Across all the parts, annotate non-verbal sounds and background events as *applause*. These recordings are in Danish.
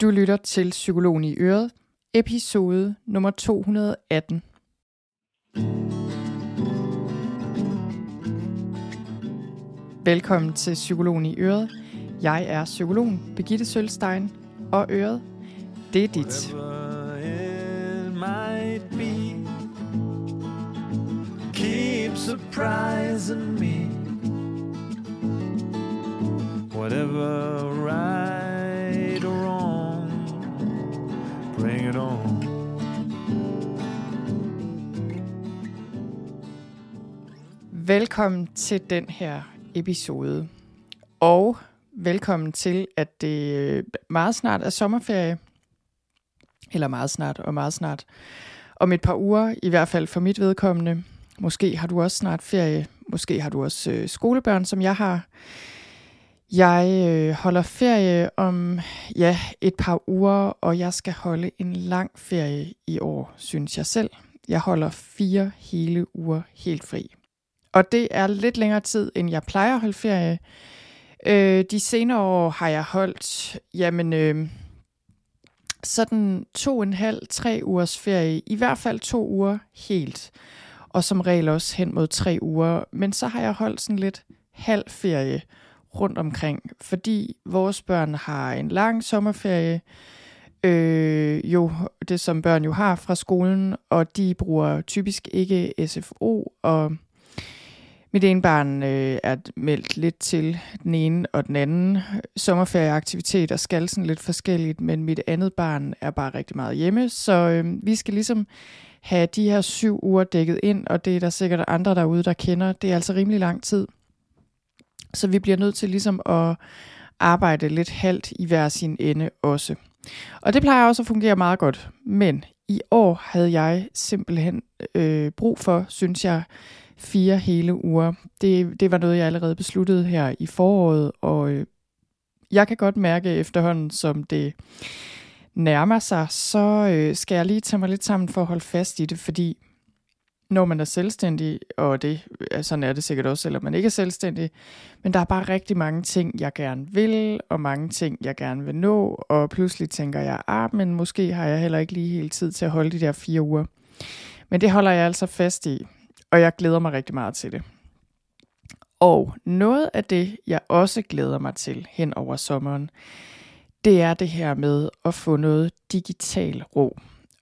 Du lytter til Psykologen i Øret, episode nummer 218. Velkommen til Psykologen i Øret. Jeg er psykologen Birgitte Sølstein, og Øret, det er dit. Keep surprising me Whatever right Velkommen til den her episode. Og velkommen til, at det øh, meget snart er sommerferie. Eller meget snart og meget snart. Om et par uger, i hvert fald for mit vedkommende. Måske har du også snart ferie. Måske har du også øh, skolebørn, som jeg har. Jeg øh, holder ferie om ja, et par uger, og jeg skal holde en lang ferie i år, synes jeg selv. Jeg holder fire hele uger helt fri. Og det er lidt længere tid, end jeg plejer at holde ferie. Øh, de senere år har jeg holdt, jamen, øh, sådan to og en halv, tre ugers ferie. I hvert fald to uger helt. Og som regel også hen mod tre uger. Men så har jeg holdt sådan lidt halv ferie rundt omkring, fordi vores børn har en lang sommerferie, øh, jo det som børn jo har fra skolen, og de bruger typisk ikke SFO, og mit ene barn øh, er meldt lidt til den ene og den anden sommerferieaktivitet skal sådan lidt forskelligt, men mit andet barn er bare rigtig meget hjemme, så øh, vi skal ligesom have de her syv uger dækket ind, og det er der sikkert andre derude, der kender. Det er altså rimelig lang tid. Så vi bliver nødt til ligesom at arbejde lidt halvt i hver sin ende også. Og det plejer også at fungere meget godt. Men i år havde jeg simpelthen øh, brug for, synes jeg, fire hele uger. Det, det var noget, jeg allerede besluttede her i foråret, og øh, jeg kan godt mærke efterhånden, som det nærmer sig, så øh, skal jeg lige tage mig lidt sammen for at holde fast i det, fordi når man er selvstændig, og det, øh, sådan er det sikkert også, selvom man ikke er selvstændig, men der er bare rigtig mange ting, jeg gerne vil, og mange ting, jeg gerne vil nå, og pludselig tænker jeg, ah, men måske har jeg heller ikke lige hele tid til at holde de der fire uger. Men det holder jeg altså fast i, og jeg glæder mig rigtig meget til det. Og noget af det, jeg også glæder mig til hen over sommeren, det er det her med at få noget digital ro.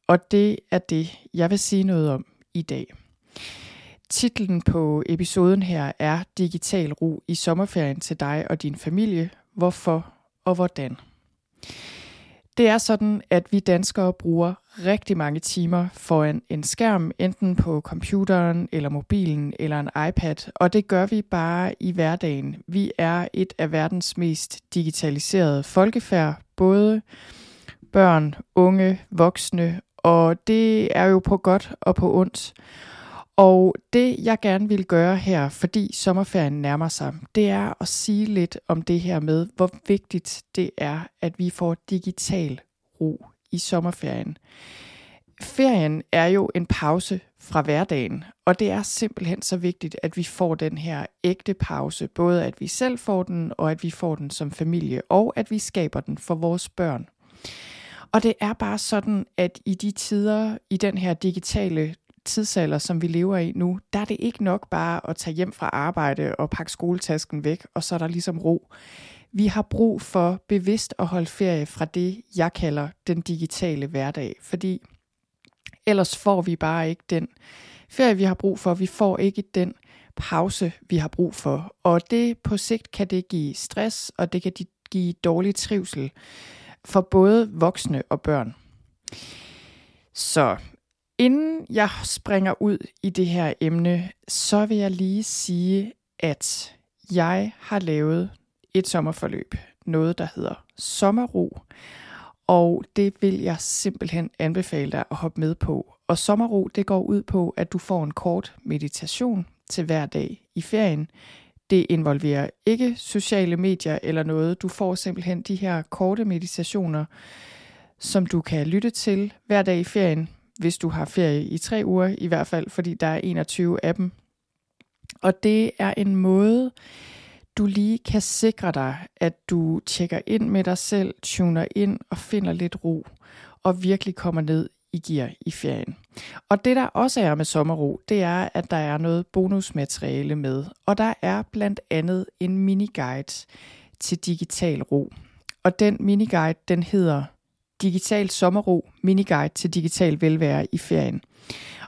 Og det er det, jeg vil sige noget om i dag. Titlen på episoden her er Digital ro i sommerferien til dig og din familie. Hvorfor og hvordan? Det er sådan, at vi danskere bruger rigtig mange timer foran en skærm, enten på computeren eller mobilen eller en iPad, og det gør vi bare i hverdagen. Vi er et af verdens mest digitaliserede folkefærd, både børn, unge, voksne, og det er jo på godt og på ondt. Og det, jeg gerne vil gøre her, fordi sommerferien nærmer sig, det er at sige lidt om det her med, hvor vigtigt det er, at vi får digital ro i sommerferien. Ferien er jo en pause fra hverdagen, og det er simpelthen så vigtigt, at vi får den her ægte pause. Både at vi selv får den, og at vi får den som familie, og at vi skaber den for vores børn. Og det er bare sådan, at i de tider, i den her digitale tidsalder, som vi lever i nu, der er det ikke nok bare at tage hjem fra arbejde og pakke skoletasken væk, og så er der ligesom ro. Vi har brug for bevidst at holde ferie fra det, jeg kalder den digitale hverdag, fordi ellers får vi bare ikke den ferie, vi har brug for. Vi får ikke den pause, vi har brug for. Og det på sigt kan det give stress, og det kan give dårlig trivsel for både voksne og børn. Så inden jeg springer ud i det her emne, så vil jeg lige sige, at jeg har lavet et sommerforløb. Noget, der hedder Sommerro. Og det vil jeg simpelthen anbefale dig at hoppe med på. Og sommerro, det går ud på, at du får en kort meditation til hver dag i ferien. Det involverer ikke sociale medier eller noget. Du får simpelthen de her korte meditationer, som du kan lytte til hver dag i ferien, hvis du har ferie i tre uger i hvert fald, fordi der er 21 af dem. Og det er en måde, du lige kan sikre dig, at du tjekker ind med dig selv, tuner ind og finder lidt ro, og virkelig kommer ned i gear i ferien. Og det der også er med sommerro, det er, at der er noget bonusmateriale med, og der er blandt andet en miniguide til digital ro. Og den miniguide, den hedder Digital Sommerro, miniguide til digital velvære i ferien.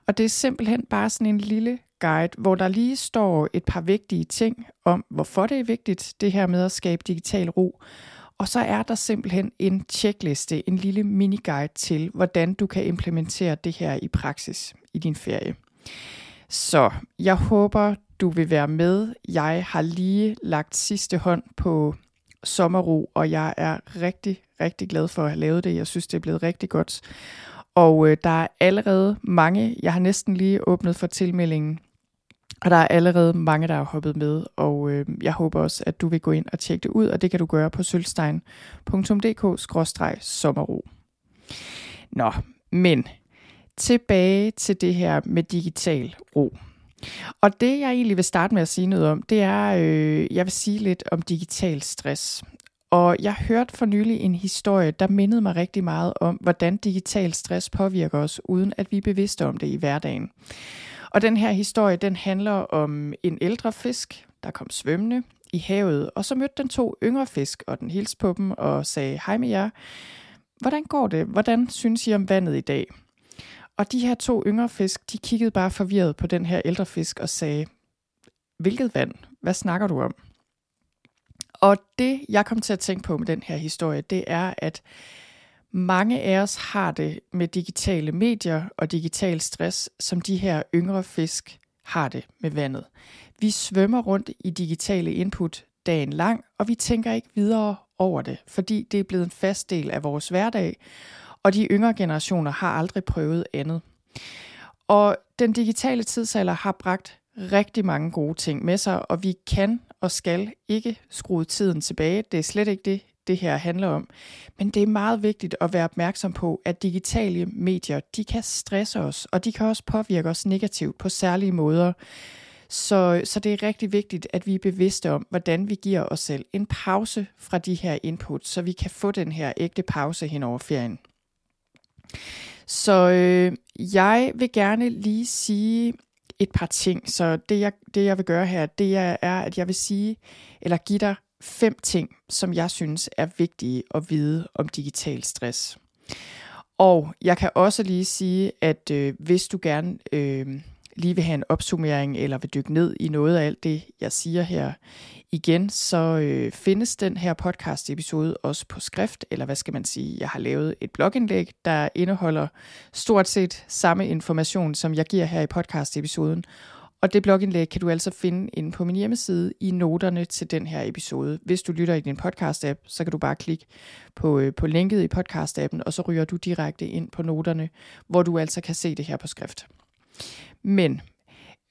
Og det er simpelthen bare sådan en lille guide, hvor der lige står et par vigtige ting om, hvorfor det er vigtigt, det her med at skabe digital ro. Og så er der simpelthen en checkliste, en lille mini-guide til, hvordan du kan implementere det her i praksis i din ferie. Så jeg håber, du vil være med. Jeg har lige lagt sidste hånd på sommerro, og jeg er rigtig, rigtig glad for at have lavet det. Jeg synes, det er blevet rigtig godt. Og øh, der er allerede mange, jeg har næsten lige åbnet for tilmeldingen, og der er allerede mange, der har hoppet med, og øh, jeg håber også, at du vil gå ind og tjekke det ud, og det kan du gøre på sølvstein.dk-sommerro. Nå, men tilbage til det her med digital ro. Og det, jeg egentlig vil starte med at sige noget om, det er, øh, jeg vil sige lidt om digital stress. Og jeg hørte for nylig en historie, der mindede mig rigtig meget om, hvordan digital stress påvirker os, uden at vi er bevidste om det i hverdagen. Og den her historie, den handler om en ældre fisk, der kom svømmende i havet, og så mødte den to yngre fisk, og den hilste på dem og sagde, hej med jer, hvordan går det? Hvordan synes I om vandet i dag? Og de her to yngre fisk, de kiggede bare forvirret på den her ældre fisk og sagde, hvilket vand? Hvad snakker du om? Og det, jeg kom til at tænke på med den her historie, det er, at mange af os har det med digitale medier og digital stress, som de her yngre fisk har det med vandet. Vi svømmer rundt i digitale input dagen lang, og vi tænker ikke videre over det, fordi det er blevet en fast del af vores hverdag, og de yngre generationer har aldrig prøvet andet. Og den digitale tidsalder har bragt rigtig mange gode ting med sig, og vi kan og skal ikke skrue tiden tilbage. Det er slet ikke det, det her handler om. Men det er meget vigtigt at være opmærksom på, at digitale medier, de kan stresse os, og de kan også påvirke os negativt på særlige måder. Så, så det er rigtig vigtigt, at vi er bevidste om, hvordan vi giver os selv en pause fra de her input, så vi kan få den her ægte pause hen over ferien. Så øh, jeg vil gerne lige sige et par ting. Så det jeg, det jeg vil gøre her, det er, at jeg vil sige, eller give dig fem ting, som jeg synes er vigtige at vide om digital stress. Og jeg kan også lige sige, at øh, hvis du gerne øh, lige vil have en opsummering eller vil dykke ned i noget af alt det, jeg siger her igen, så øh, findes den her podcast episode også på skrift, eller hvad skal man sige, jeg har lavet et blogindlæg, der indeholder stort set samme information, som jeg giver her i podcast episoden. Og det blogindlæg kan du altså finde inde på min hjemmeside i noterne til den her episode. Hvis du lytter i din podcast-app, så kan du bare klikke på, øh, på linket i podcast-appen, og så ryger du direkte ind på noterne, hvor du altså kan se det her på skrift. Men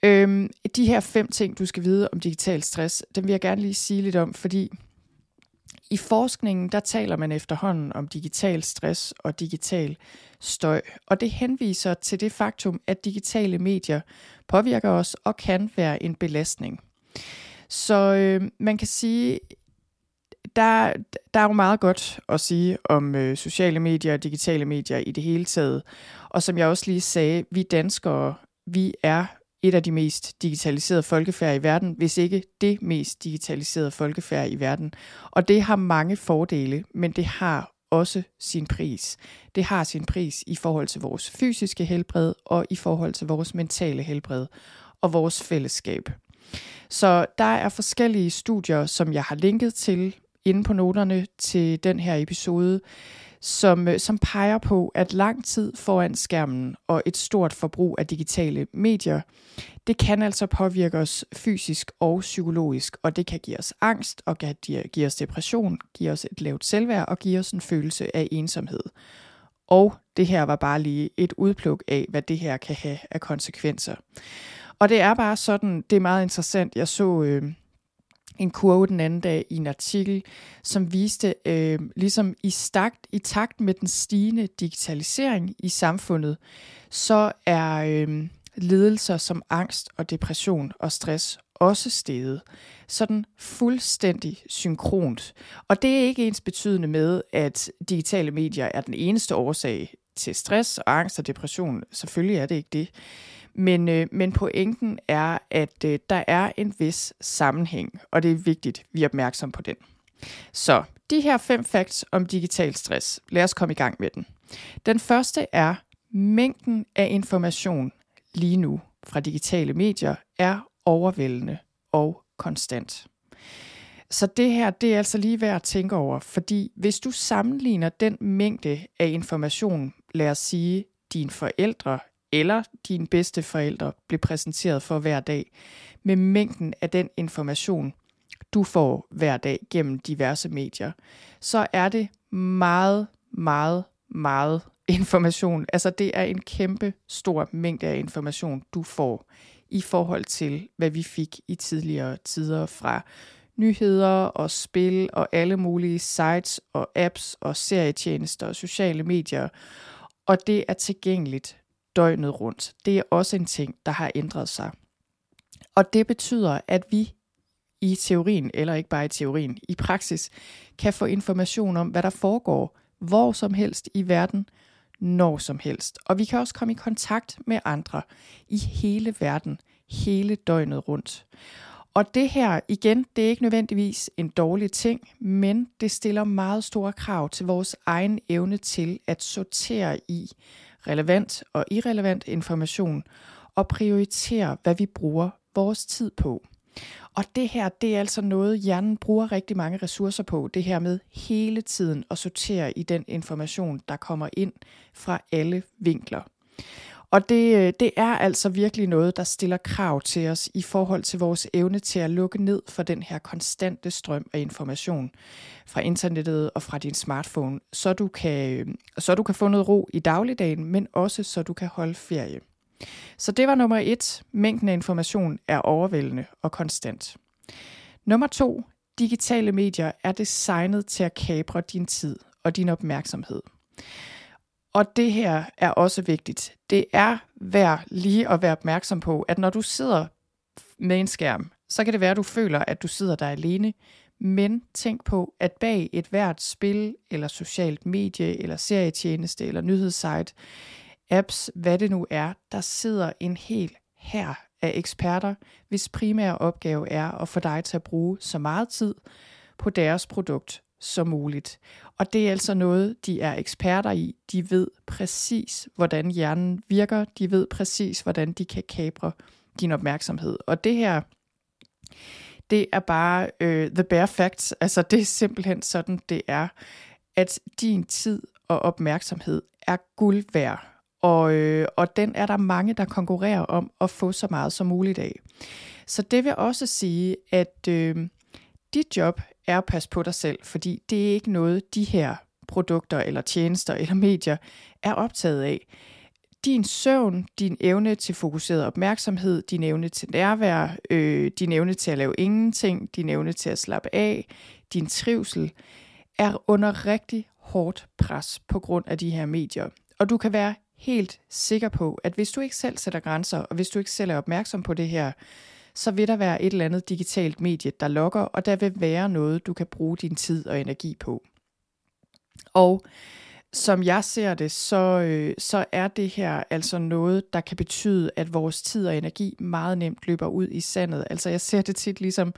øhm, de her fem ting, du skal vide om digital stress, dem vil jeg gerne lige sige lidt om, fordi i forskningen, der taler man efterhånden om digital stress og digital støj, og det henviser til det faktum, at digitale medier påvirker os og kan være en belastning. Så øh, man kan sige, der, der er jo meget godt at sige om øh, sociale medier og digitale medier i det hele taget. Og som jeg også lige sagde, vi danskere, vi er et af de mest digitaliserede folkefærd i verden, hvis ikke det mest digitaliserede folkefærd i verden. Og det har mange fordele, men det har også sin pris. Det har sin pris i forhold til vores fysiske helbred og i forhold til vores mentale helbred og vores fællesskab. Så der er forskellige studier, som jeg har linket til inde på noterne til den her episode, som, øh, som peger på, at lang tid foran skærmen og et stort forbrug af digitale medier, det kan altså påvirke os fysisk og psykologisk, og det kan give os angst, og kan give os depression, give os et lavt selvværd og give os en følelse af ensomhed. Og det her var bare lige et udpluk af, hvad det her kan have af konsekvenser. Og det er bare sådan, det er meget interessant. Jeg så øh, en kurve den anden dag i en artikel, som viste, øh, ligesom i, stakt, i takt med den stigende digitalisering i samfundet, så er øh, lidelser som angst og depression og stress også steget. Sådan fuldstændig synkront. Og det er ikke ens betydende med, at digitale medier er den eneste årsag til stress og angst og depression. Selvfølgelig er det ikke det. Men, øh, men pointen er, at øh, der er en vis sammenhæng, og det er vigtigt, at vi er opmærksom på den. Så de her fem facts om digital stress. Lad os komme i gang med den. Den første er, mængden af information lige nu fra digitale medier er overvældende og konstant. Så det her, det er altså lige værd at tænke over, fordi hvis du sammenligner den mængde af information, lad os sige, dine forældre eller dine bedste forældre blev præsenteret for hver dag, med mængden af den information, du får hver dag gennem diverse medier, så er det meget, meget, meget *laughs* information. Altså det er en kæmpe stor mængde af information, du får i forhold til, hvad vi fik i tidligere tider fra nyheder og spil og alle mulige sites og apps og serietjenester og sociale medier. Og det er tilgængeligt døgnet rundt. Det er også en ting, der har ændret sig. Og det betyder, at vi i teorien, eller ikke bare i teorien, i praksis, kan få information om, hvad der foregår hvor som helst i verden, når som helst. Og vi kan også komme i kontakt med andre i hele verden, hele døgnet rundt. Og det her, igen, det er ikke nødvendigvis en dårlig ting, men det stiller meget store krav til vores egen evne til at sortere i relevant og irrelevant information og prioritere, hvad vi bruger vores tid på. Og det her, det er altså noget, hjernen bruger rigtig mange ressourcer på. Det her med hele tiden at sortere i den information, der kommer ind fra alle vinkler. Og det, øh, det er altså virkelig noget, der stiller krav til os i forhold til vores evne til at lukke ned for den her konstante strøm af information fra internettet og fra din smartphone, så du kan, så du kan få noget ro i dagligdagen, men også så du kan holde ferie. Så det var nummer et. Mængden af information er overvældende og konstant. Nummer to. Digitale medier er designet til at kapre din tid og din opmærksomhed. Og det her er også vigtigt. Det er værd lige at være opmærksom på, at når du sidder med en skærm, så kan det være, at du føler, at du sidder der alene. Men tænk på, at bag et hvert spil, eller socialt medie, eller serietjeneste, eller nyhedssite, apps, hvad det nu er, der sidder en hel her af eksperter, hvis primære opgave er at få dig til at bruge så meget tid på deres produkt som muligt. Og det er altså noget, de er eksperter i. De ved præcis, hvordan hjernen virker. De ved præcis, hvordan de kan kapre din opmærksomhed. Og det her, det er bare øh, the bare facts. Altså det er simpelthen sådan, det er, at din tid og opmærksomhed er guld værd. Og, øh, og den er der mange, der konkurrerer om at få så meget som muligt af. Så det vil også sige, at øh, dit job er at passe på dig selv, fordi det er ikke noget, de her produkter eller tjenester eller medier er optaget af. Din søvn, din evne til fokuseret opmærksomhed, din evne til nærvær, øh, din evne til at lave ingenting, din evne til at slappe af, din trivsel, er under rigtig hårdt pres på grund af de her medier. Og du kan være helt sikker på, at hvis du ikke selv sætter grænser, og hvis du ikke selv er opmærksom på det her, så vil der være et eller andet digitalt medie, der lokker, og der vil være noget, du kan bruge din tid og energi på. Og som jeg ser det, så, øh, så er det her altså noget, der kan betyde, at vores tid og energi meget nemt løber ud i sandet. Altså jeg ser det tit ligesom,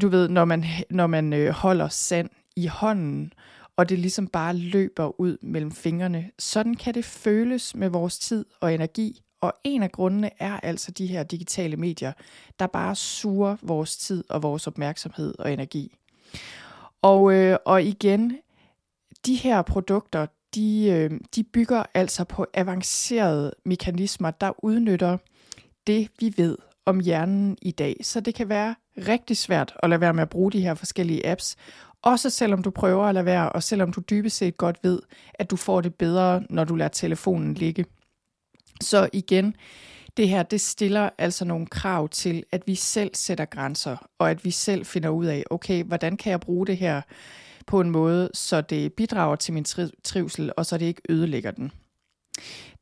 du ved, når man, når man øh, holder sand i hånden, og det ligesom bare løber ud mellem fingrene. Sådan kan det føles med vores tid og energi, og en af grundene er altså de her digitale medier, der bare suger vores tid og vores opmærksomhed og energi. Og, øh, og igen, de her produkter, de, øh, de bygger altså på avancerede mekanismer, der udnytter det, vi ved om hjernen i dag. Så det kan være rigtig svært at lade være med at bruge de her forskellige apps, også selvom du prøver at lade være, og selvom du dybest set godt ved, at du får det bedre, når du lader telefonen ligge. Så igen, det her, det stiller altså nogle krav til, at vi selv sætter grænser, og at vi selv finder ud af, okay, hvordan kan jeg bruge det her på en måde, så det bidrager til min trivsel, og så det ikke ødelægger den.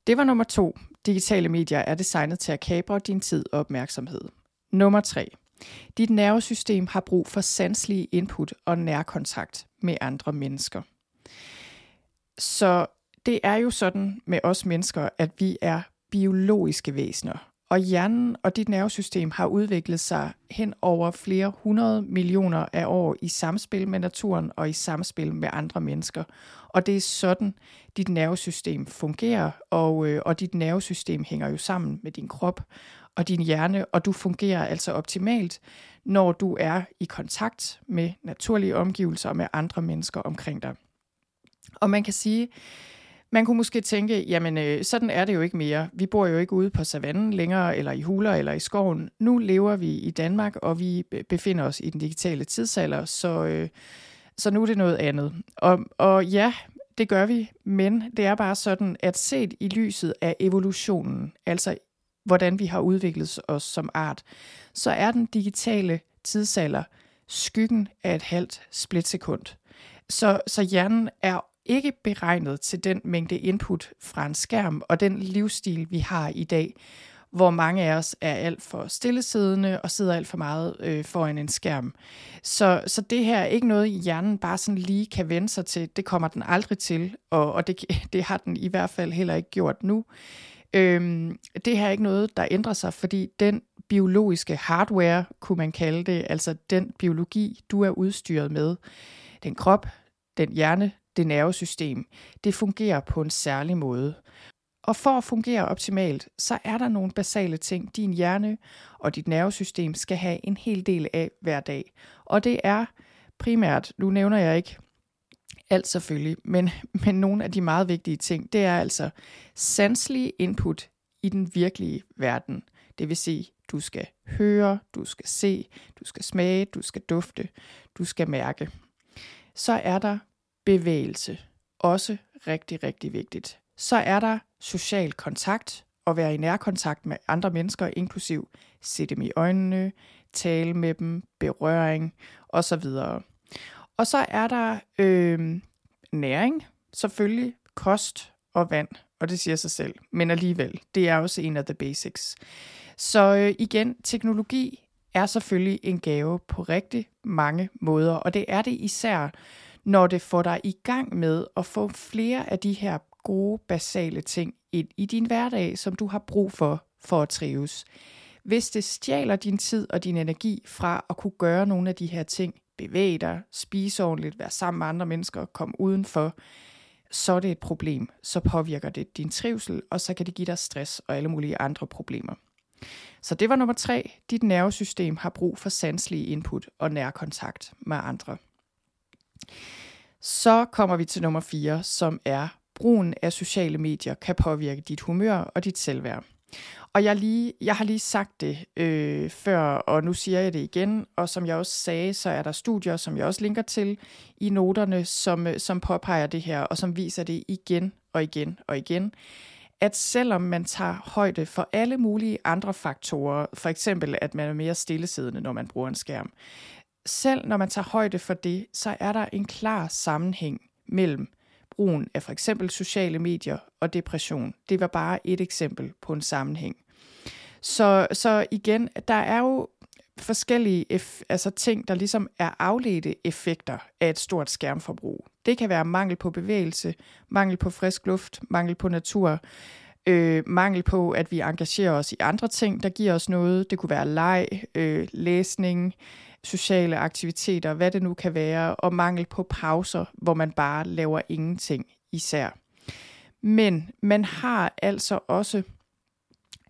Det var nummer to. Digitale medier er designet til at kapre din tid og opmærksomhed. Nummer 3. Dit nervesystem har brug for sanselige input og nærkontakt med andre mennesker. Så det er jo sådan med os mennesker, at vi er biologiske væsener. Og hjernen og dit nervesystem har udviklet sig hen over flere hundrede millioner af år i samspil med naturen og i samspil med andre mennesker. Og det er sådan, dit nervesystem fungerer, og, øh, og dit nervesystem hænger jo sammen med din krop og din hjerne, og du fungerer altså optimalt, når du er i kontakt med naturlige omgivelser og med andre mennesker omkring dig. Og man kan sige, man kunne måske tænke, jamen øh, sådan er det jo ikke mere. Vi bor jo ikke ude på savannen længere, eller i huler, eller i skoven. Nu lever vi i Danmark, og vi befinder os i den digitale tidsalder, så, øh, så nu er det noget andet. Og, og ja, det gør vi, men det er bare sådan, at set i lyset af evolutionen, altså hvordan vi har udviklet os som art, så er den digitale tidsalder skyggen af et halvt splitsekund. Så, så hjernen er ikke beregnet til den mængde input fra en skærm og den livsstil, vi har i dag, hvor mange af os er alt for stillesiddende og sidder alt for meget øh, foran en skærm. Så, så det her er ikke noget, hjernen bare sådan lige kan vende sig til. Det kommer den aldrig til, og, og det, *laughs* det har den i hvert fald heller ikke gjort nu. Øhm, det her er ikke noget, der ændrer sig, fordi den biologiske hardware, kunne man kalde det, altså den biologi, du er udstyret med, den krop, den hjerne, det nervesystem, det fungerer på en særlig måde. Og for at fungere optimalt, så er der nogle basale ting, din hjerne og dit nervesystem skal have en hel del af hver dag. Og det er primært, nu nævner jeg ikke alt selvfølgelig, men, *laughs* men nogle af de meget vigtige ting, det er altså sanselige input i den virkelige verden. Det vil sige, du skal høre, du skal se, du skal smage, du skal dufte, du skal mærke. Så er der bevægelse. Også rigtig, rigtig vigtigt. Så er der social kontakt, og være i nærkontakt med andre mennesker, inklusiv se dem i øjnene, tale med dem, berøring osv. Og så er der øh, næring, selvfølgelig kost og vand, og det siger sig selv, men alligevel, det er også en af the basics. Så øh, igen, teknologi er selvfølgelig en gave på rigtig mange måder, og det er det især, når det får dig i gang med at få flere af de her gode, basale ting ind i din hverdag, som du har brug for for at trives. Hvis det stjæler din tid og din energi fra at kunne gøre nogle af de her ting, bevæge dig, spise ordentligt, være sammen med andre mennesker, komme udenfor, så er det et problem. Så påvirker det din trivsel, og så kan det give dig stress og alle mulige andre problemer. Så det var nummer tre. Dit nervesystem har brug for sanselige input og nærkontakt med andre. Så kommer vi til nummer 4, som er, brugen af sociale medier kan påvirke dit humør og dit selvværd. Og jeg, lige, jeg har lige sagt det øh, før, og nu siger jeg det igen. Og som jeg også sagde, så er der studier, som jeg også linker til i noterne, som, øh, som påpeger det her, og som viser det igen og igen og igen. At selvom man tager højde for alle mulige andre faktorer, for eksempel at man er mere stillesiddende, når man bruger en skærm, selv når man tager højde for det, så er der en klar sammenhæng mellem brugen af for eksempel sociale medier og depression. Det var bare et eksempel på en sammenhæng. Så, så igen, der er jo forskellige eff- altså ting, der ligesom er afledte effekter af et stort skærmforbrug. Det kan være mangel på bevægelse, mangel på frisk luft, mangel på natur, øh, mangel på, at vi engagerer os i andre ting, der giver os noget. Det kunne være leg, øh, læsning, sociale aktiviteter, hvad det nu kan være, og mangel på pauser, hvor man bare laver ingenting især. Men man har altså også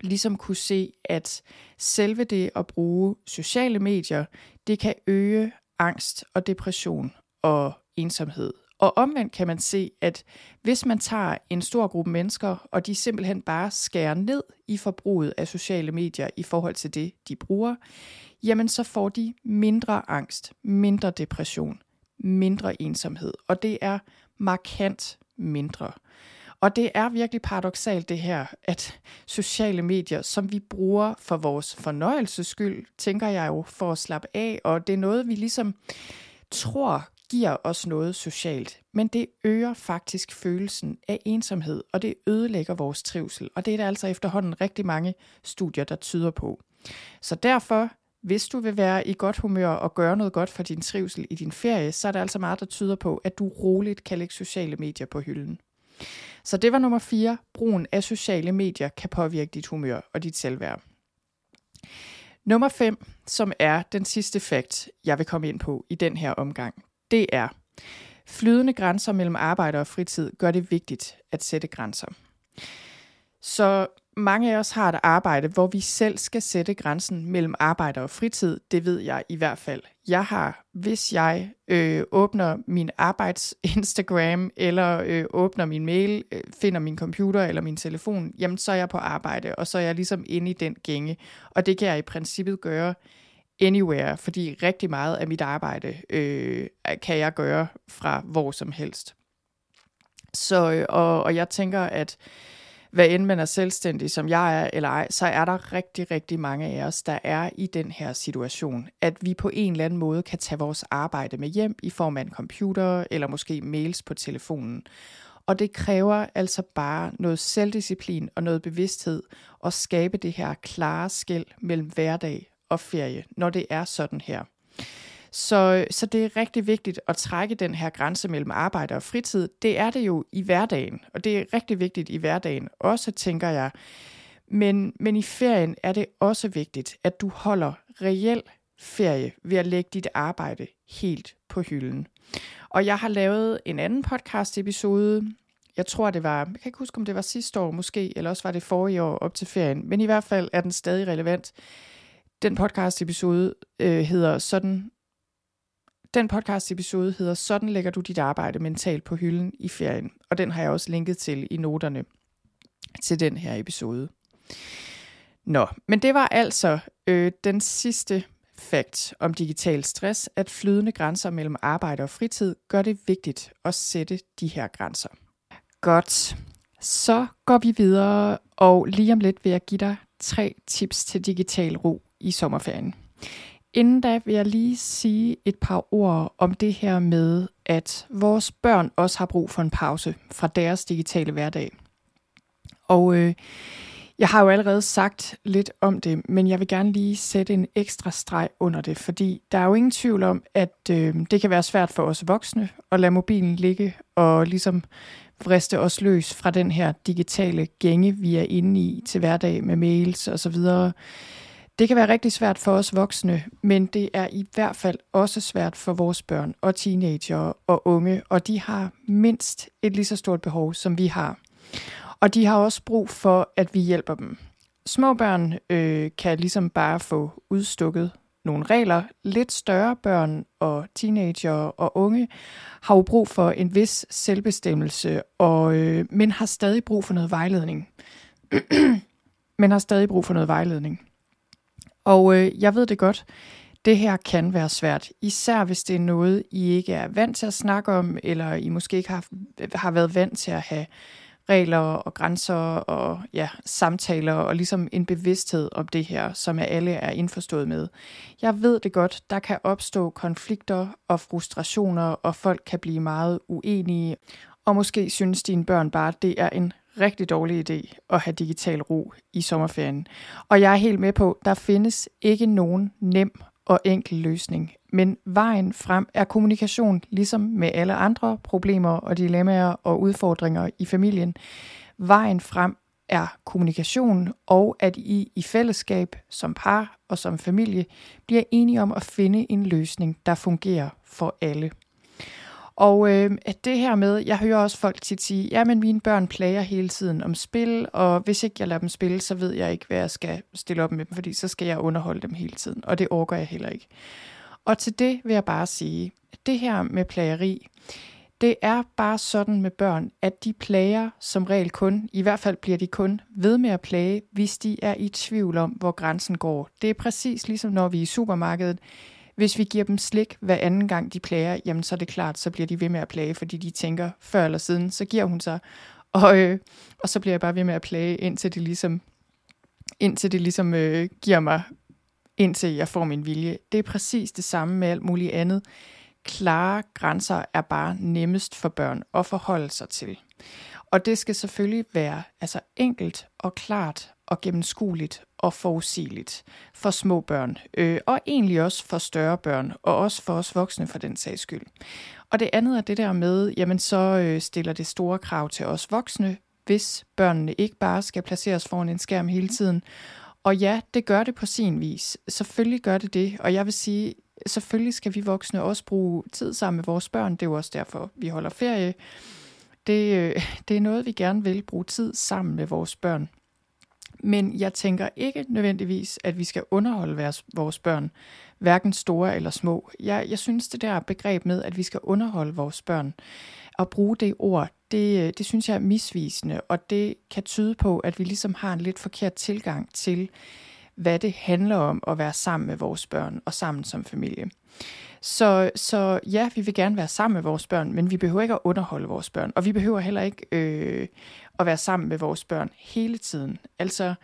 ligesom kunne se, at selve det at bruge sociale medier, det kan øge angst og depression og ensomhed. Og omvendt kan man se, at hvis man tager en stor gruppe mennesker, og de simpelthen bare skærer ned i forbruget af sociale medier i forhold til det, de bruger, jamen så får de mindre angst, mindre depression, mindre ensomhed. Og det er markant mindre. Og det er virkelig paradoxalt det her, at sociale medier, som vi bruger for vores fornøjelses skyld, tænker jeg jo for at slappe af, og det er noget, vi ligesom tror giver os noget socialt, men det øger faktisk følelsen af ensomhed, og det ødelægger vores trivsel, og det er der altså efterhånden rigtig mange studier, der tyder på. Så derfor hvis du vil være i godt humør og gøre noget godt for din trivsel i din ferie, så er der altså meget, der tyder på, at du roligt kan lægge sociale medier på hylden. Så det var nummer 4. Brugen af sociale medier kan påvirke dit humør og dit selvværd. Nummer 5, som er den sidste fakt, jeg vil komme ind på i den her omgang, det er, flydende grænser mellem arbejde og fritid gør det vigtigt at sætte grænser. Så mange af os har et arbejde, hvor vi selv skal sætte grænsen mellem arbejde og fritid. Det ved jeg i hvert fald. Jeg har, hvis jeg øh, åbner min arbejds *laughs* Instagram, eller øh, åbner min mail, øh, finder min computer eller min telefon, jamen så er jeg på arbejde, og så er jeg ligesom inde i den gænge. Og det kan jeg i princippet gøre anywhere, fordi rigtig meget af mit arbejde øh, kan jeg gøre fra hvor som helst. Så, øh, og, og jeg tænker, at hvad end man er selvstændig, som jeg er eller ej, så er der rigtig, rigtig mange af os, der er i den her situation, at vi på en eller anden måde kan tage vores arbejde med hjem i form af en computer eller måske mails på telefonen. Og det kræver altså bare noget selvdisciplin og noget bevidsthed at skabe det her klare skæld mellem hverdag og ferie, når det er sådan her. Så, så det er rigtig vigtigt at trække den her grænse mellem arbejde og fritid. Det er det jo i hverdagen, og det er rigtig vigtigt i hverdagen også, tænker jeg. Men, men i ferien er det også vigtigt, at du holder reel ferie ved at lægge dit arbejde helt på hylden. Og jeg har lavet en anden podcast episode, jeg tror det var, jeg kan ikke huske om det var sidste år måske, eller også var det forrige år op til ferien, men i hvert fald er den stadig relevant. Den podcast episode øh, hedder Sådan den podcast episode hedder Sådan lægger du dit arbejde mentalt på hylden i ferien, og den har jeg også linket til i noterne til den her episode. Nå, men det var altså øh, den sidste fakt om digital stress, at flydende grænser mellem arbejde og fritid gør det vigtigt at sætte de her grænser. Godt, så går vi videre, og lige om lidt vil jeg give dig tre tips til digital ro i sommerferien. Inden da vil jeg lige sige et par ord om det her med, at vores børn også har brug for en pause fra deres digitale hverdag. Og øh, jeg har jo allerede sagt lidt om det, men jeg vil gerne lige sætte en ekstra streg under det, fordi der er jo ingen tvivl om, at øh, det kan være svært for os voksne at lade mobilen ligge og ligesom vriste os løs fra den her digitale gænge, vi er inde i til hverdag med mails og så videre. Det kan være rigtig svært for os voksne, men det er i hvert fald også svært for vores børn og teenager og unge, og de har mindst et lige så stort behov, som vi har. Og de har også brug for, at vi hjælper dem. Små børn øh, kan ligesom bare få udstukket nogle regler. Lidt større børn og teenager og unge har jo brug for en vis selvbestemmelse, og, øh, men har stadig brug for noget vejledning. *clears throat* men har stadig brug for noget vejledning. Og øh, jeg ved det godt, det her kan være svært, især hvis det er noget, I ikke er vant til at snakke om, eller I måske ikke har, har været vant til at have regler og grænser og ja, samtaler og ligesom en bevidsthed om det her, som alle er indforstået med. Jeg ved det godt, der kan opstå konflikter og frustrationer, og folk kan blive meget uenige, og måske synes dine børn bare, at det er en rigtig dårlig idé at have digital ro i sommerferien. Og jeg er helt med på, der findes ikke nogen nem og enkel løsning. Men vejen frem er kommunikation, ligesom med alle andre problemer og dilemmaer og udfordringer i familien. Vejen frem er kommunikation, og at I i fællesskab som par og som familie bliver enige om at finde en løsning, der fungerer for alle. Og øh, at det her med, jeg hører også folk tit sige, ja, men mine børn plager hele tiden om spil, og hvis ikke jeg lader dem spille, så ved jeg ikke, hvad jeg skal stille op med dem, fordi så skal jeg underholde dem hele tiden, og det orker jeg heller ikke. Og til det vil jeg bare sige, at det her med plageri, det er bare sådan med børn, at de plager som regel kun, i hvert fald bliver de kun ved med at plage, hvis de er i tvivl om, hvor grænsen går. Det er præcis ligesom når vi er i supermarkedet. Hvis vi giver dem slik hver anden gang, de plager, jamen så er det klart, så bliver de ved med at plage, fordi de tænker, før eller siden, så giver hun sig. Og, øh, og så bliver jeg bare ved med at plage, indtil det ligesom, indtil det ligesom øh, giver mig, indtil jeg får min vilje. Det er præcis det samme med alt muligt andet. Klare grænser er bare nemmest for børn at forholde sig til. Og det skal selvfølgelig være altså enkelt og klart og gennemskueligt og forudsigeligt for små børn, øh, og egentlig også for større børn, og også for os voksne for den sags skyld. Og det andet er det der med, jamen så øh, stiller det store krav til os voksne, hvis børnene ikke bare skal placeres foran en skærm hele tiden. Og ja, det gør det på sin vis. Selvfølgelig gør det det, og jeg vil sige, selvfølgelig skal vi voksne også bruge tid sammen med vores børn. Det er jo også derfor, vi holder ferie. Det, øh, det er noget, vi gerne vil bruge tid sammen med vores børn. Men jeg tænker ikke nødvendigvis, at vi skal underholde vores børn, hverken store eller små. Jeg, jeg synes, det der begreb med, at vi skal underholde vores børn, og bruge det ord, det, det synes jeg er misvisende, og det kan tyde på, at vi ligesom har en lidt forkert tilgang til, hvad det handler om at være sammen med vores børn og sammen som familie. Så, så ja, vi vil gerne være sammen med vores børn, men vi behøver ikke at underholde vores børn, og vi behøver heller ikke øh, at være sammen med vores børn hele tiden. Altså,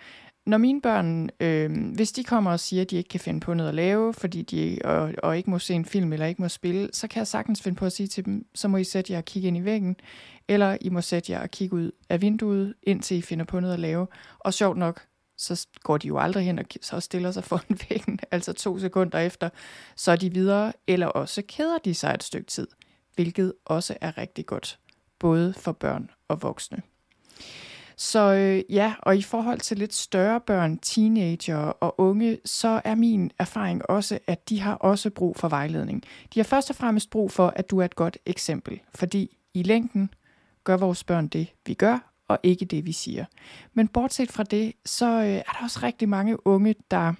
når mine børn, øh, hvis de kommer og siger, at de ikke kan finde på noget at lave, fordi de og, og ikke må se en film eller ikke må spille, så kan jeg sagtens finde på at sige til dem, så må I sætte jer og kigge ind i væggen, eller I må sætte jer og kigge ud af vinduet, indtil I finder på noget at lave. Og sjovt nok, så går de jo aldrig hen og så stiller sig *laughs* foran væggen, altså to sekunder efter, så er de videre, eller også keder de sig et stykke tid, hvilket også er rigtig godt, både for børn og voksne. Så øh, ja, og i forhold til lidt større børn, teenager og unge, så er min erfaring også, at de har også brug for vejledning. De har først og fremmest brug for, at du er et godt eksempel, fordi i længden gør vores børn det, vi gør, og ikke det, vi siger. Men bortset fra det, så øh, er der også rigtig mange unge, der,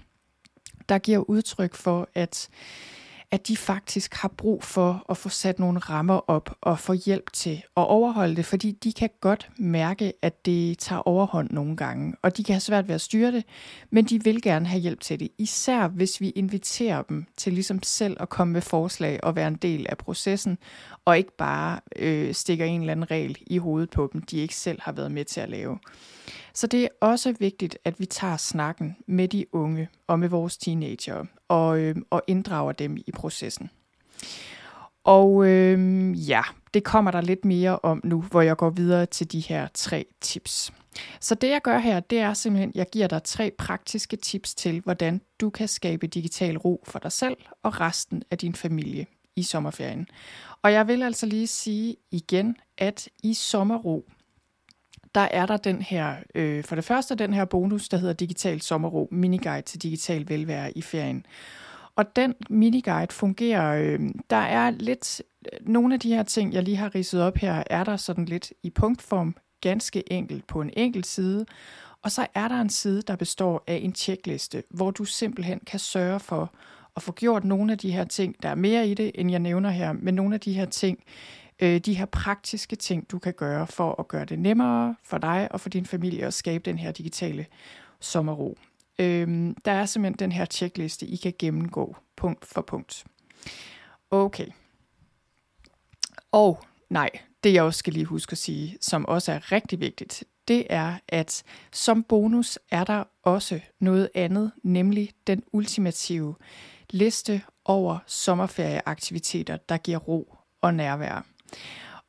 der giver udtryk for, at at de faktisk har brug for at få sat nogle rammer op og få hjælp til at overholde det, fordi de kan godt mærke, at det tager overhånd nogle gange, og de kan have svært ved at styre det, men de vil gerne have hjælp til det, især hvis vi inviterer dem til ligesom selv at komme med forslag og være en del af processen, og ikke bare øh, stikker en eller anden regel i hovedet på dem, de ikke selv har været med til at lave. Så det er også vigtigt, at vi tager snakken med de unge og med vores teenager og, øh, og inddrager dem i processen. Og øh, ja, det kommer der lidt mere om nu, hvor jeg går videre til de her tre tips. Så det jeg gør her, det er simpelthen, at jeg giver dig tre praktiske tips til, hvordan du kan skabe digital ro for dig selv og resten af din familie i sommerferien. Og jeg vil altså lige sige igen, at i sommerro, der er der den her, øh, for det første den her bonus, der hedder Digital Sommerro, miniguide til digital velvære i ferien. Og den miniguide fungerer, øh, der er lidt, nogle af de her ting, jeg lige har ridset op her, er der sådan lidt i punktform, ganske enkelt på en enkelt side. Og så er der en side, der består af en tjekliste, hvor du simpelthen kan sørge for at få gjort nogle af de her ting. Der er mere i det, end jeg nævner her, men nogle af de her ting, øh, de her praktiske ting, du kan gøre for at gøre det nemmere for dig og for din familie at skabe den her digitale sommerro. Øh, der er simpelthen den her tjekliste, I kan gennemgå punkt for punkt. Okay. Og nej, det jeg også skal lige huske at sige, som også er rigtig vigtigt, det er, at som bonus er der også noget andet, nemlig den ultimative liste over sommerferieaktiviteter, der giver ro og nærvær.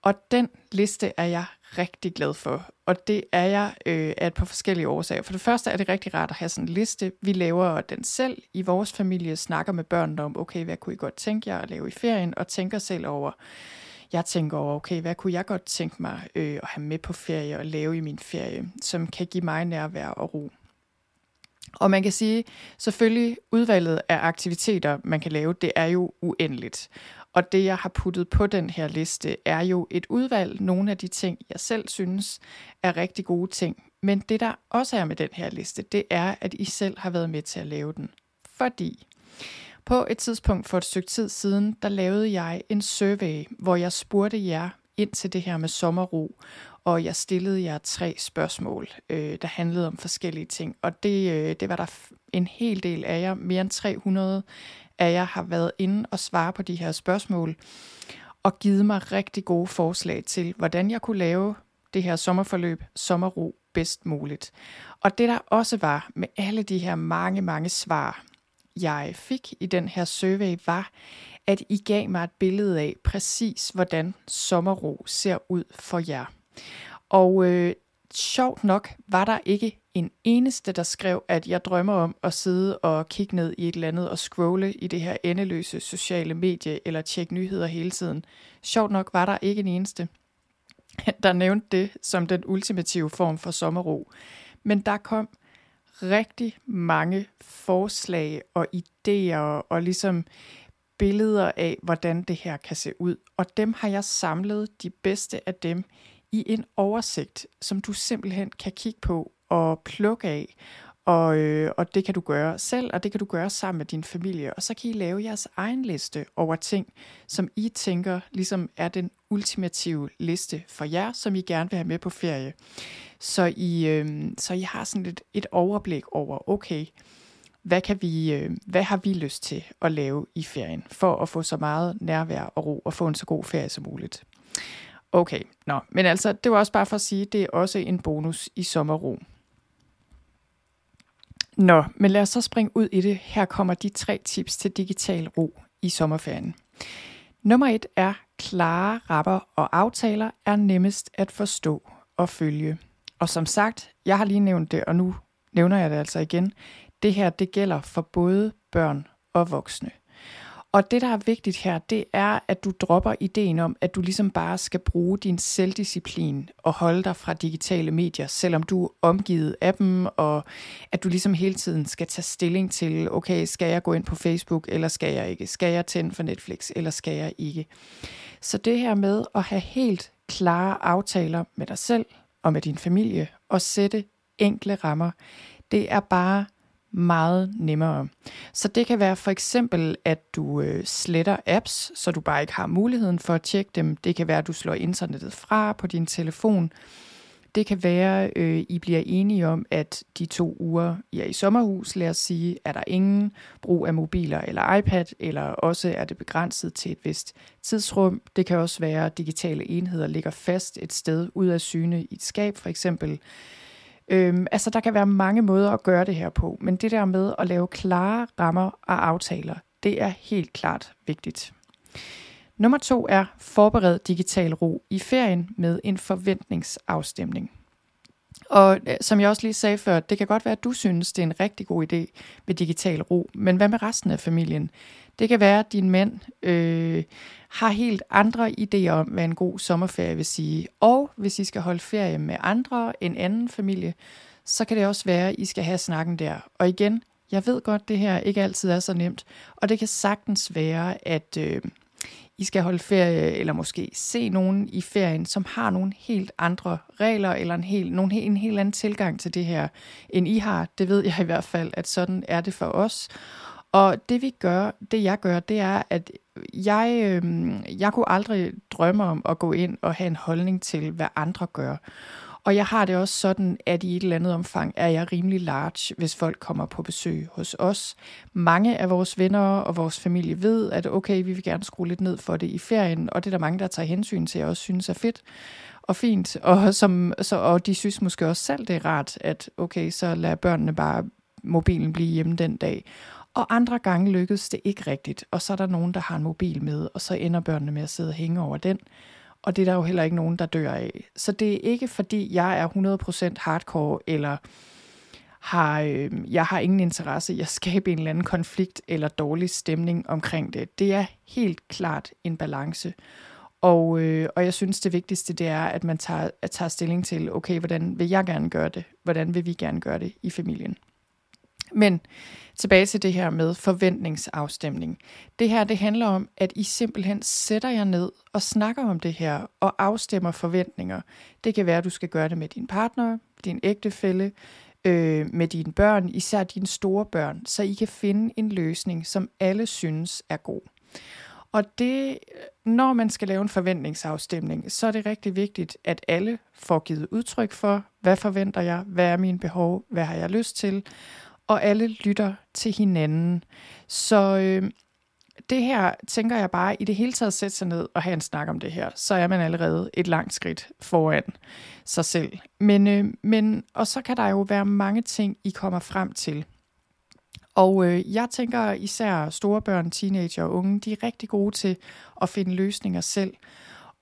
Og den liste er jeg rigtig glad for, og det er jeg øh, af et par forskellige årsager. For det første er det rigtig rart at have sådan en liste. Vi laver den selv i vores familie, snakker med børnene om, okay, hvad kunne I godt tænke jer at lave i ferien, og tænker selv over, jeg tænker over, okay, hvad kunne jeg godt tænke mig øh, at have med på ferie og lave i min ferie, som kan give mig nærvær og ro. Og man kan sige, selvfølgelig udvalget af aktiviteter, man kan lave, det er jo uendeligt. Og det, jeg har puttet på den her liste, er jo et udvalg, nogle af de ting, jeg selv synes er rigtig gode ting. Men det, der også er med den her liste, det er, at I selv har været med til at lave den. Fordi på et tidspunkt for et stykke tid siden, der lavede jeg en survey, hvor jeg spurgte jer ind til det her med sommerro, og jeg stillede jer tre spørgsmål, øh, der handlede om forskellige ting. Og det, øh, det var der en hel del af jer, mere end 300 af jer har været inde og svare på de her spørgsmål, og givet mig rigtig gode forslag til, hvordan jeg kunne lave det her sommerforløb, sommerro, bedst muligt. Og det der også var med alle de her mange, mange svar, jeg fik i den her survey, var, at I gav mig et billede af præcis, hvordan sommerro ser ud for jer. Og øh, sjovt nok var der ikke en eneste, der skrev, at jeg drømmer om at sidde og kigge ned i et eller andet og scrolle i det her endeløse sociale medie eller tjekke nyheder hele tiden. Sjovt nok var der ikke en eneste, *laughs* der nævnte det som den ultimative form for sommerro. Men der kom rigtig mange forslag og idéer og ligesom billeder af, hvordan det her kan se ud. Og dem har jeg samlet, de bedste af dem, i en oversigt, som du simpelthen kan kigge på og plukke af. Og, øh, og det kan du gøre selv, og det kan du gøre sammen med din familie. Og så kan I lave jeres egen liste over ting, som I tænker ligesom er den ultimative liste for jer, som I gerne vil have med på ferie. Så I, øh, så I har sådan lidt et overblik over, okay, hvad, kan vi, øh, hvad har vi lyst til at lave i ferien, for at få så meget nærvær og ro, og få en så god ferie som muligt. Okay, nå, men altså, det var også bare for at sige, det er også en bonus i sommerro. Nå, men lad os så springe ud i det. Her kommer de tre tips til digital ro i sommerferien. Nummer et er, klare rapper og aftaler er nemmest at forstå og følge. Og som sagt, jeg har lige nævnt det, og nu nævner jeg det altså igen. Det her, det gælder for både børn og voksne. Og det, der er vigtigt her, det er, at du dropper ideen om, at du ligesom bare skal bruge din selvdisciplin og holde dig fra digitale medier, selvom du er omgivet af dem, og at du ligesom hele tiden skal tage stilling til, okay, skal jeg gå ind på Facebook, eller skal jeg ikke? Skal jeg tænde for Netflix, eller skal jeg ikke? Så det her med at have helt klare aftaler med dig selv og med din familie, og sætte enkle rammer, det er bare meget nemmere. Så det kan være for eksempel, at du øh, sletter apps, så du bare ikke har muligheden for at tjekke dem. Det kan være, at du slår internettet fra på din telefon. Det kan være, øh, I bliver enige om, at de to uger, I er i sommerhus, lad os sige, er der ingen brug af mobiler eller iPad, eller også er det begrænset til et vist tidsrum. Det kan også være, at digitale enheder ligger fast et sted ud af syne i et skab, for eksempel Øhm, altså, der kan være mange måder at gøre det her på, men det der med at lave klare rammer og aftaler, det er helt klart vigtigt. Nummer to er forbered digital ro i ferien med en forventningsafstemning. Og øh, som jeg også lige sagde før, det kan godt være, at du synes, det er en rigtig god idé med digital ro, men hvad med resten af familien? Det kan være, at din mand øh, har helt andre idéer om, hvad en god sommerferie vil sige. Og hvis I skal holde ferie med andre en anden familie, så kan det også være, at I skal have snakken der. Og igen, jeg ved godt, det her ikke altid er så nemt, og det kan sagtens være, at øh, i skal holde ferie, eller måske se nogen i ferien, som har nogle helt andre regler, eller en helt, nogle, en helt anden tilgang til det her, end I har. Det ved jeg i hvert fald, at sådan er det for os. Og det vi gør, det jeg gør, det er, at jeg, øh, jeg kunne aldrig drømme om at gå ind og have en holdning til, hvad andre gør. Og jeg har det også sådan, at i et eller andet omfang er jeg rimelig large, hvis folk kommer på besøg hos os. Mange af vores venner og vores familie ved, at okay, vi vil gerne skrue lidt ned for det i ferien, og det er der mange, der tager hensyn til, og også synes er fedt og fint. Og, som, så, og de synes måske også selv, det er rart, at okay, så lader børnene bare mobilen blive hjemme den dag. Og andre gange lykkedes det ikke rigtigt, og så er der nogen, der har en mobil med, og så ender børnene med at sidde og hænge over den. Og det er der jo heller ikke nogen, der dør af. Så det er ikke fordi, jeg er 100% hardcore, eller har, øh, jeg har ingen interesse i at skabe en eller anden konflikt eller dårlig stemning omkring det. Det er helt klart en balance. Og, øh, og jeg synes, det vigtigste det er, at man tager, at tager stilling til, okay, hvordan vil jeg gerne gøre det? Hvordan vil vi gerne gøre det i familien? Men tilbage til det her med forventningsafstemning. Det her, det handler om, at I simpelthen sætter jer ned og snakker om det her og afstemmer forventninger. Det kan være, at du skal gøre det med din partner, din ægtefælle, øh, med dine børn, især dine store børn, så I kan finde en løsning, som alle synes er god. Og det, når man skal lave en forventningsafstemning, så er det rigtig vigtigt, at alle får givet udtryk for, hvad forventer jeg, hvad er mine behov, hvad har jeg lyst til, og alle lytter til hinanden. Så øh, det her tænker jeg bare i det hele taget sætte sig ned og have en snak om det her, så er man allerede et langt skridt foran sig selv. Men, øh, men, og så kan der jo være mange ting, I kommer frem til. Og øh, jeg tænker især store børn, teenager og unge, de er rigtig gode til at finde løsninger selv.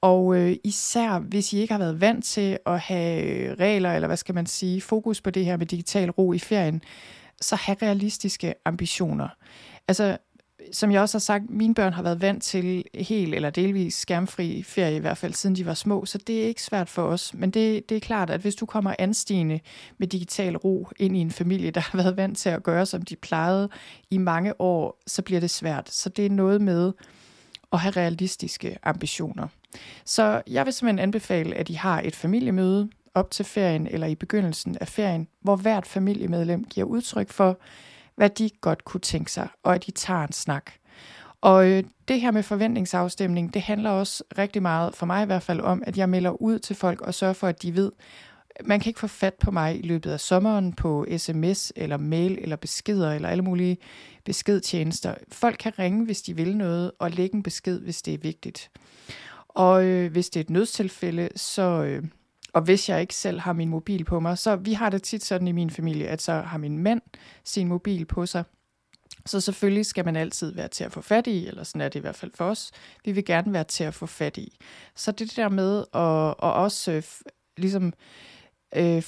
Og øh, især hvis I ikke har været vant til at have øh, regler, eller hvad skal man sige, fokus på det her med digital ro i ferien, så have realistiske ambitioner. Altså, som jeg også har sagt, mine børn har været vant til helt eller delvis skærmfri ferie, i hvert fald siden de var små, så det er ikke svært for os. Men det, det er klart, at hvis du kommer anstigende med digital ro ind i en familie, der har været vant til at gøre, som de plejede i mange år, så bliver det svært. Så det er noget med at have realistiske ambitioner. Så jeg vil simpelthen anbefale, at I har et familiemøde op til ferien eller i begyndelsen af ferien, hvor hvert familiemedlem giver udtryk for, hvad de godt kunne tænke sig, og at de tager en snak. Og øh, det her med forventningsafstemning, det handler også rigtig meget, for mig i hvert fald, om, at jeg melder ud til folk og sørger for, at de ved, man kan ikke få fat på mig i løbet af sommeren på sms eller mail eller beskeder eller alle mulige beskedtjenester. Folk kan ringe, hvis de vil noget, og lægge en besked, hvis det er vigtigt. Og øh, hvis det er et nødstilfælde, så, øh, og hvis jeg ikke selv har min mobil på mig, så vi har det tit sådan i min familie, at så har min mand sin mobil på sig. Så selvfølgelig skal man altid være til at få fat i, eller sådan er det i hvert fald for os. Vi vil gerne være til at få fat i. Så det der med at, at også øh, ligesom øh,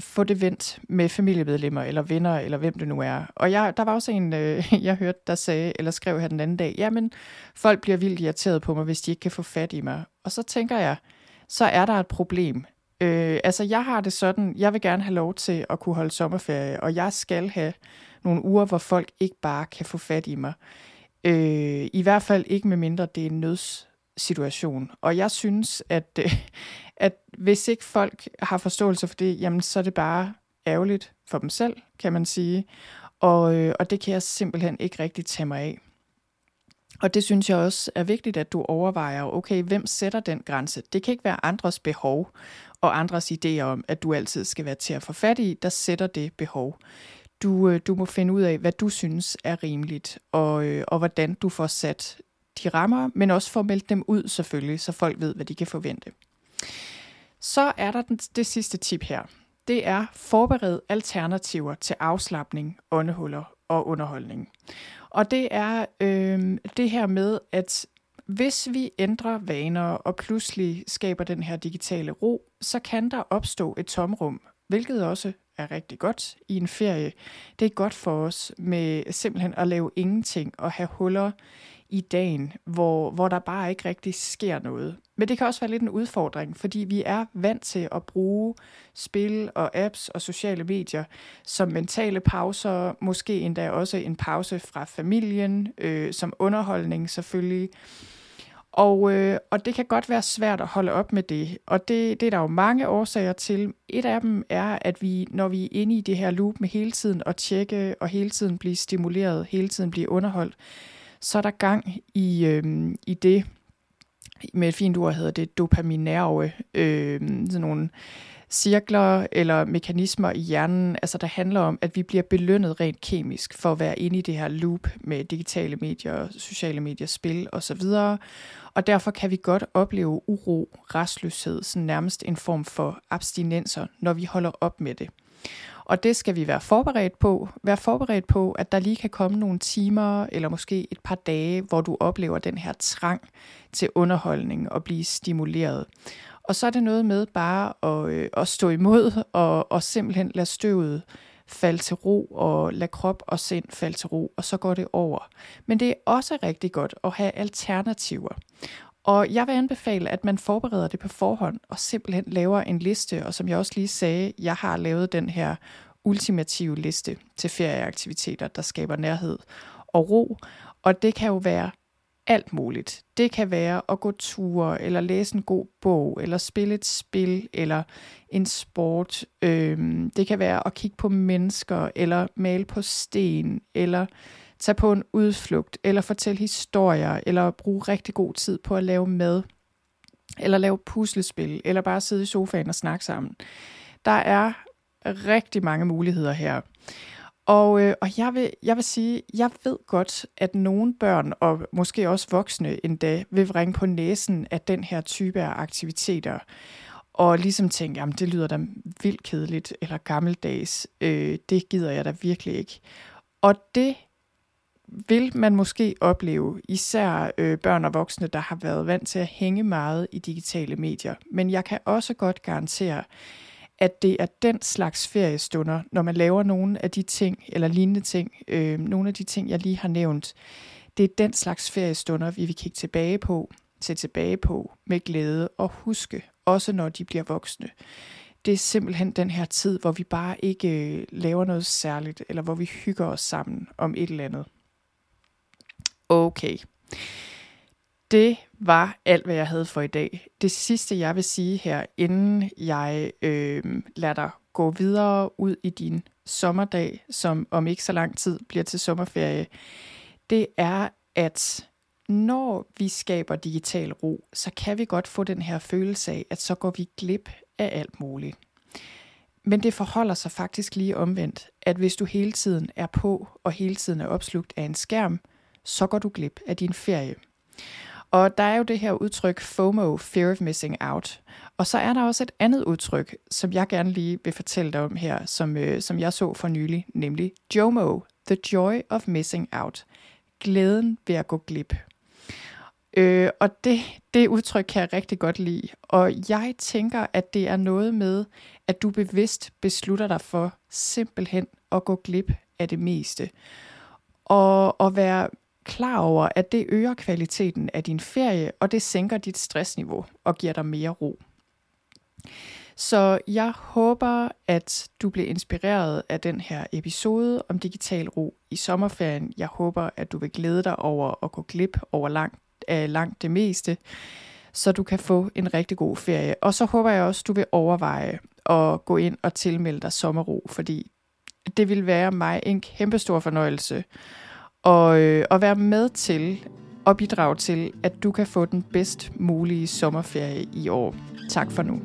få det vendt med familiemedlemmer, eller venner, eller hvem det nu er. Og jeg, der var også en, øh, *laughs* jeg hørte, der sagde, eller skrev her den anden dag, jamen, folk bliver vildt irriteret på mig, hvis de ikke kan få fat i mig. Og så tænker jeg, så er der et problem. Øh, altså, jeg har det sådan, jeg vil gerne have lov til at kunne holde sommerferie, og jeg skal have nogle uger, hvor folk ikke bare kan få fat i mig. Øh, I hvert fald ikke med mindre det er en nødssituation. Og jeg synes, at, øh, at hvis ikke folk har forståelse for det, jamen så er det bare ærgerligt for dem selv, kan man sige. Og, øh, og det kan jeg simpelthen ikke rigtig tage mig af. Og det synes jeg også er vigtigt, at du overvejer, okay, hvem sætter den grænse? Det kan ikke være andres behov og andres idéer om, at du altid skal være til at få fat i, der sætter det behov. Du, øh, du må finde ud af, hvad du synes er rimeligt, og, øh, og hvordan du får sat de rammer, men også får meldt dem ud selvfølgelig, så folk ved, hvad de kan forvente. Så er der den, det sidste tip her. Det er forbered alternativer til afslappning, åndehuller og underholdning. Og det er øh, det her med, at hvis vi ændrer vaner og pludselig skaber den her digitale ro, så kan der opstå et tomrum, hvilket også er rigtig godt i en ferie. Det er godt for os med simpelthen at lave ingenting og have huller i dagen, hvor, hvor der bare ikke rigtig sker noget. Men det kan også være lidt en udfordring, fordi vi er vant til at bruge spil og apps og sociale medier som mentale pauser, måske endda også en pause fra familien, øh, som underholdning selvfølgelig. Og, øh, og det kan godt være svært at holde op med det, og det, det er der jo mange årsager til. Et af dem er, at vi, når vi er inde i det her loop med hele tiden at tjekke og hele tiden blive stimuleret, hele tiden blive underholdt, så er der gang i, øh, i det, med et fint ord hedder det dopaminerve, øh, sådan nogle cirkler eller mekanismer i hjernen, altså der handler om, at vi bliver belønnet rent kemisk for at være inde i det her loop med digitale medier, sociale medier, spil osv. Og derfor kan vi godt opleve uro, restløshed, sådan nærmest en form for abstinenser, når vi holder op med det. Og det skal vi være forberedt på. Være forberedt på, at der lige kan komme nogle timer eller måske et par dage, hvor du oplever den her trang til underholdning og blive stimuleret. Og så er det noget med bare at, øh, at stå imod og, og simpelthen lade støvet falde til ro og lade krop og sind falde til ro, og så går det over. Men det er også rigtig godt at have alternativer. Og jeg vil anbefale, at man forbereder det på forhånd og simpelthen laver en liste. Og som jeg også lige sagde, jeg har lavet den her ultimative liste til ferieaktiviteter, der skaber nærhed og ro. Og det kan jo være alt muligt. Det kan være at gå ture, eller læse en god bog, eller spille et spil, eller en sport. Øhm, det kan være at kigge på mennesker, eller male på sten, eller tage på en udflugt, eller fortælle historier, eller bruge rigtig god tid på at lave mad, eller lave puslespil, eller bare sidde i sofaen og snakke sammen. Der er rigtig mange muligheder her. Og, øh, og jeg, vil, jeg vil sige, jeg ved godt, at nogle børn, og måske også voksne endda, vil ringe på næsen af den her type af aktiviteter, og ligesom tænke, jamen det lyder da vildt kedeligt, eller gammeldags, øh, det gider jeg da virkelig ikke. Og det vil man måske opleve, især øh, børn og voksne, der har været vant til at hænge meget i digitale medier. Men jeg kan også godt garantere, at det er den slags feriestunder, når man laver nogle af de ting, eller lignende ting, øh, nogle af de ting, jeg lige har nævnt, det er den slags feriestunder, vi vil kigge tilbage på, se tilbage på med glæde og huske, også når de bliver voksne. Det er simpelthen den her tid, hvor vi bare ikke øh, laver noget særligt, eller hvor vi hygger os sammen om et eller andet. Okay. Det var alt, hvad jeg havde for i dag. Det sidste, jeg vil sige her, inden jeg øh, lader dig gå videre ud i din sommerdag, som om ikke så lang tid bliver til sommerferie, det er, at når vi skaber digital ro, så kan vi godt få den her følelse af, at så går vi glip af alt muligt. Men det forholder sig faktisk lige omvendt, at hvis du hele tiden er på og hele tiden er opslugt af en skærm, så går du glip af din ferie. Og der er jo det her udtryk FOMO, Fear of Missing Out. Og så er der også et andet udtryk, som jeg gerne lige vil fortælle dig om her, som, øh, som jeg så for nylig, nemlig JOMO, The Joy of Missing Out. Glæden ved at gå glip. Øh, og det, det udtryk kan jeg rigtig godt lide. Og jeg tænker, at det er noget med, at du bevidst beslutter dig for simpelthen at gå glip af det meste. Og og være klar over, at det øger kvaliteten af din ferie, og det sænker dit stressniveau og giver dig mere ro. Så jeg håber, at du bliver inspireret af den her episode om digital ro i sommerferien. Jeg håber, at du vil glæde dig over at gå glip over langt, af langt det meste, så du kan få en rigtig god ferie. Og så håber jeg også, du vil overveje at gå ind og tilmelde dig sommerro, fordi det vil være mig en kæmpe stor fornøjelse og, øh, og være med til at bidrage til, at du kan få den bedst mulige sommerferie i år. Tak for nu.